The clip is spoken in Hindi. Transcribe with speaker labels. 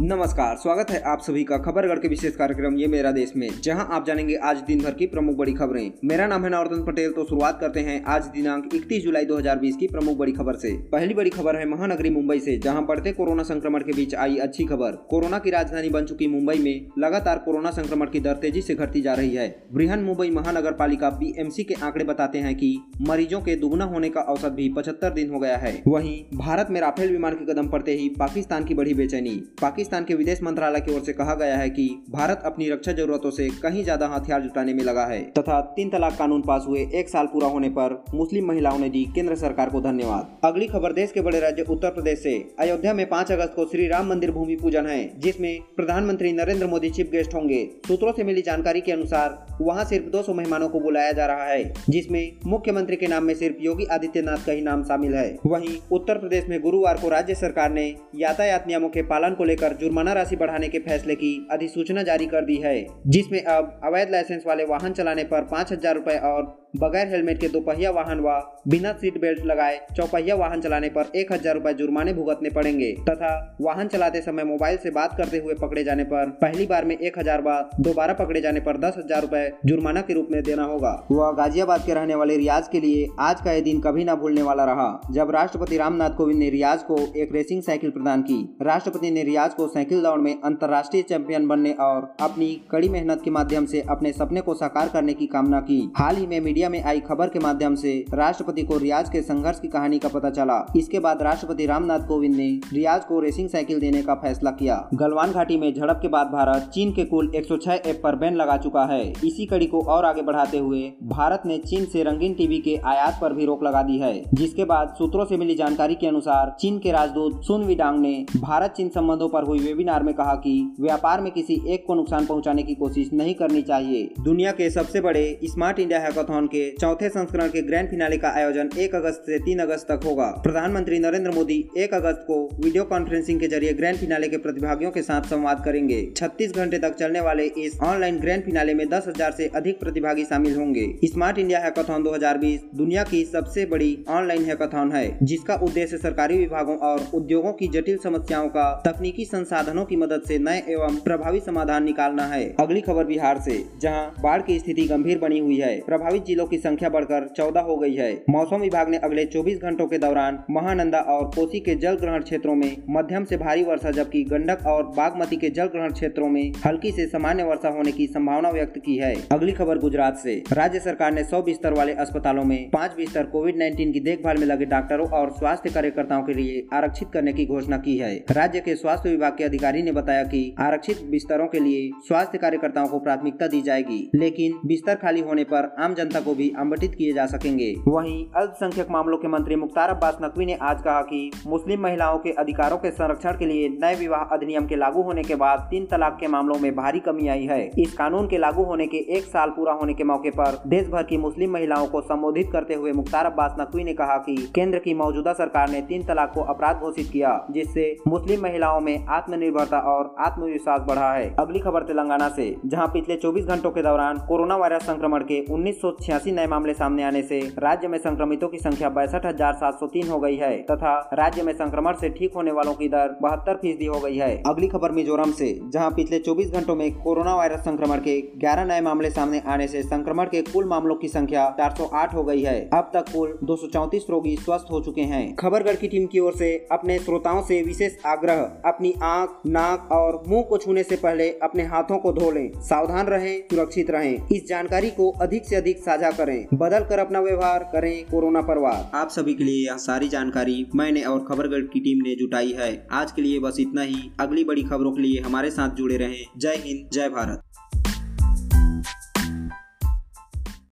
Speaker 1: नमस्कार, स्वागत है आप सभी का खबरगढ़ के विशेष कार्यक्रम ये मेरा देश में, जहाँ आप जानेंगे आज दिन भर की प्रमुख बड़ी खबरें। मेरा नाम है नवरतन पटेल तो शुरुआत करते हैं आज दिनांक 31 जुलाई 2020 की प्रमुख बड़ी खबर से। पहली बड़ी खबर है महानगरी मुंबई से, जहाँ बढ़ते कोरोना संक्रमण के बीच आई अच्छी खबर। कोरोना की राजधानी बन चुकी मुंबई में, लगातार कोरोना संक्रमण की दर तेज़ी से घटती जा रही है। बृहन मुंबई महानगर पालिका के आंकड़े बताते हैं की मरीजों के दुगुना होने का औसत भी पचहत्तर दिन हो गया है। वही भारत में राफेल विमान के कदम पड़ते ही पाकिस्तान की बढ़ी बेचैनी। पाकिस्तान के विदेश मंत्रालय की ओर से कहा गया है कि भारत अपनी रक्षा जरूरतों से कहीं ज़्यादा हथियार जुटाने में लगा है, तथा तीन तलाक कानून पास हुए एक साल पूरा होने पर मुस्लिम महिलाओं ने दी केंद्र सरकार को धन्यवाद। अगली खबर देश के बड़े राज्य उत्तर प्रदेश से। अयोध्या में पाँच अगस्त को श्री राम मंदिर भूमि पूजन है, जिसमें प्रधानमंत्री नरेंद्र मोदी चीफ गेस्ट होंगे। सूत्रों से मिली जानकारी के अनुसार, वहाँ सिर्फ़ 200 मेहमानों को बुलाया जा रहा है, जिसमें मुख्यमंत्री के नाम में सिर्फ़ योगी आदित्यनाथ का ही नाम शामिल है। वही उत्तर प्रदेश में गुरुवार को राज्य सरकार ने यातायात नियमों के पालन को लेकर जुर्माना राशि बढ़ाने के फैसले की अधिसूचना जारी कर दी है, जिसमें अब अवैध लाइसेंस वाले वाहन चलाने पर पाँच हज़ार रूपए और बगैर हेलमेट के दोपहिया वाहन व वा बिना सीट बेल्ट लगाए चौपहिया वाहन चलाने पर एक हज़ार रूपए जुर्माने भुगतने पड़ेंगे। तथा वाहन चलाते समय मोबाइल से बात करते हुए पकड़े जाने पर पहली बार में एक हज़ार व दोबारा पकड़े जाने पर दस हज़ार रूपए जुर्माना के रूप में देना होगा। वह गाजियाबाद के रहने वाले रियाज के लिए आज का यह दिन कभी न भूलने वाला रहा। जब राष्ट्रपति रामनाथ कोविंद ने रियाज को एक रेसिंग साइकिल प्रदान की, राष्ट्रपति ने रियाज को साइकिल दौड़ में अंतर्राष्ट्रीय चैंपियन बनने और अपनी कड़ी मेहनत के माध्यम से अपने सपने को साकार करने की कामना की। हाल ही में मीडिया में आई खबर के माध्यम से राष्ट्रपति को रियाज के संघर्ष की कहानी का पता चला। इसके बाद राष्ट्रपति रामनाथ कोविंद ने रियाज को रेसिंग साइकिल देने का फैसला किया। गलवान घाटी में झड़प के बाद भारत चीन के कुल 106 ऐप पर बैन लगा चुका है। इसी कड़ी को और आगे बढ़ाते हुए भारत ने चीन से रंगीन टीवी के आयात पर भी रोक लगा दी है। जिसके बाद सूत्रों से मिली जानकारी के अनुसार चीन के राजदूत सुन विडांग ने भारत चीन संबंधों पर हुई वेबिनार में कहा कि व्यापार में किसी एक को नुकसान पहुँचाने की कोशिश नहीं करनी चाहिए। दुनिया के सबसे बड़े स्मार्ट इंडिया हैकाथॉन के चौथे संस्करण के ग्रैंड फिनाले का आयोजन एक अगस्त से तीन अगस्त तक होगा। प्रधानमंत्री नरेंद्र मोदी एक अगस्त को वीडियो कॉन्फ्रेंसिंग के ज़रिए ग्रैंड फिनाले के प्रतिभागियों के साथ संवाद करेंगे। 36 घंटे तक चलने वाले इस ऑनलाइन ग्रैंड फिनाले में 10,000 से अधिक प्रतिभागी शामिल होंगे। स्मार्ट इंडिया हैकाथॉन 2020 दुनिया की सबसे बड़ी ऑनलाइन हैकाथॉन है जिसका उद्देश्य सरकारी विभागों और उद्योगों की जटिल समस्याओं का तकनीकी संसाधनों की मदद से नए एवं प्रभावी समाधान निकालना है। अगली खबर बिहार से जहाँ बाढ़ की स्थिति गंभीर बनी हुई है। प्रभावित जिलों की संख्या बढ़कर 14 हो गई है। मौसम विभाग ने अगले 24 घंटों के दौरान महानंदा और कोसी के जल ग्रहण क्षेत्रों में मध्यम से भारी वर्षा, जबकि गंडक और बागमती के जल ग्रहण क्षेत्रों में हल्की से सामान्य वर्षा होने की संभावना व्यक्त की है। अगली खबर गुजरात से। राज्य सरकार ने सौ बिस्तर वाले अस्पतालों में पाँच बिस्तर कोविड 19 की देखभाल में लगे डॉक्टरों और स्वास्थ्य कार्यकर्ताओं के लिए आरक्षित करने की घोषणा की है। राज्य के स्वास्थ्य विभाग के अधिकारी ने बताया कि आरक्षित बिस्तरों के लिए स्वास्थ्य कार्यकर्ताओं को प्राथमिकता दी जाएगी, लेकिन बिस्तर खाली होने पर आम जनता को भी आवंटित किए जा सकेंगे। वहीं अल्पसंख्यक मामलों के मंत्री मुख्तार अब्बास नकवी ने आज कहा कि मुस्लिम महिलाओं के अधिकारों के संरक्षण के लिए नए विवाह अधिनियम के लागू होने के बाद तीन तलाक के मामलों में भारी कमी आई है। इस कानून के लागू होने के एक साल पूरा होने के मौके पर देश भर की मुस्लिम महिलाओं को संबोधित करते हुए मुख्तार अब्बास नकवी ने कहा कि केंद्र की मौजूदा सरकार ने तीन तलाक को अपराध घोषित किया, जिससे मुस्लिम महिलाओं में आत्मनिर्भरता और आत्मविश्वास बढ़ा है। अगली खबर तेलंगाना से, जहाँ पिछले 24 घंटों के दौरान कोरोना वायरस संक्रमण के उन्नीस नए मामले सामने आने से राज्य में संक्रमितों की संख्या बैसठ हज़ार सात सौ तीन हो गई है तथा राज्य में संक्रमण से ठीक होने वालों की दर बहत्तर फ़ीसदी हो गई है। अगली खबर मिजोरम से, जहाँ पिछले 24 घंटों में कोरोना वायरस संक्रमण के 11 नए मामले सामने आने से संक्रमण के कुल मामलों की संख्या 408 हो गई है। अब तक कुल दो रोगी स्वस्थ हो चुके हैं। खबरगढ़ की टीम की ओर से अपने श्रोताओं से विशेष आग्रह, अपनी आँख, नाक और मुँह को छूने से पहले अपने हाथों को धो लें। सावधान रहें, सुरक्षित रहें। इस जानकारी को अधिक से अधिक साझा करें। बदल कर अपना व्यवहार करें कोरोना पर वार। आप सभी के लिए यह सारी जानकारी मैंने और खबरगढ़ की टीम ने जुटाई है। आज के लिए बस इतना ही। अगली बड़ी खबरों के लिए हमारे साथ जुड़े रहें। जय हिंद, जय भारत।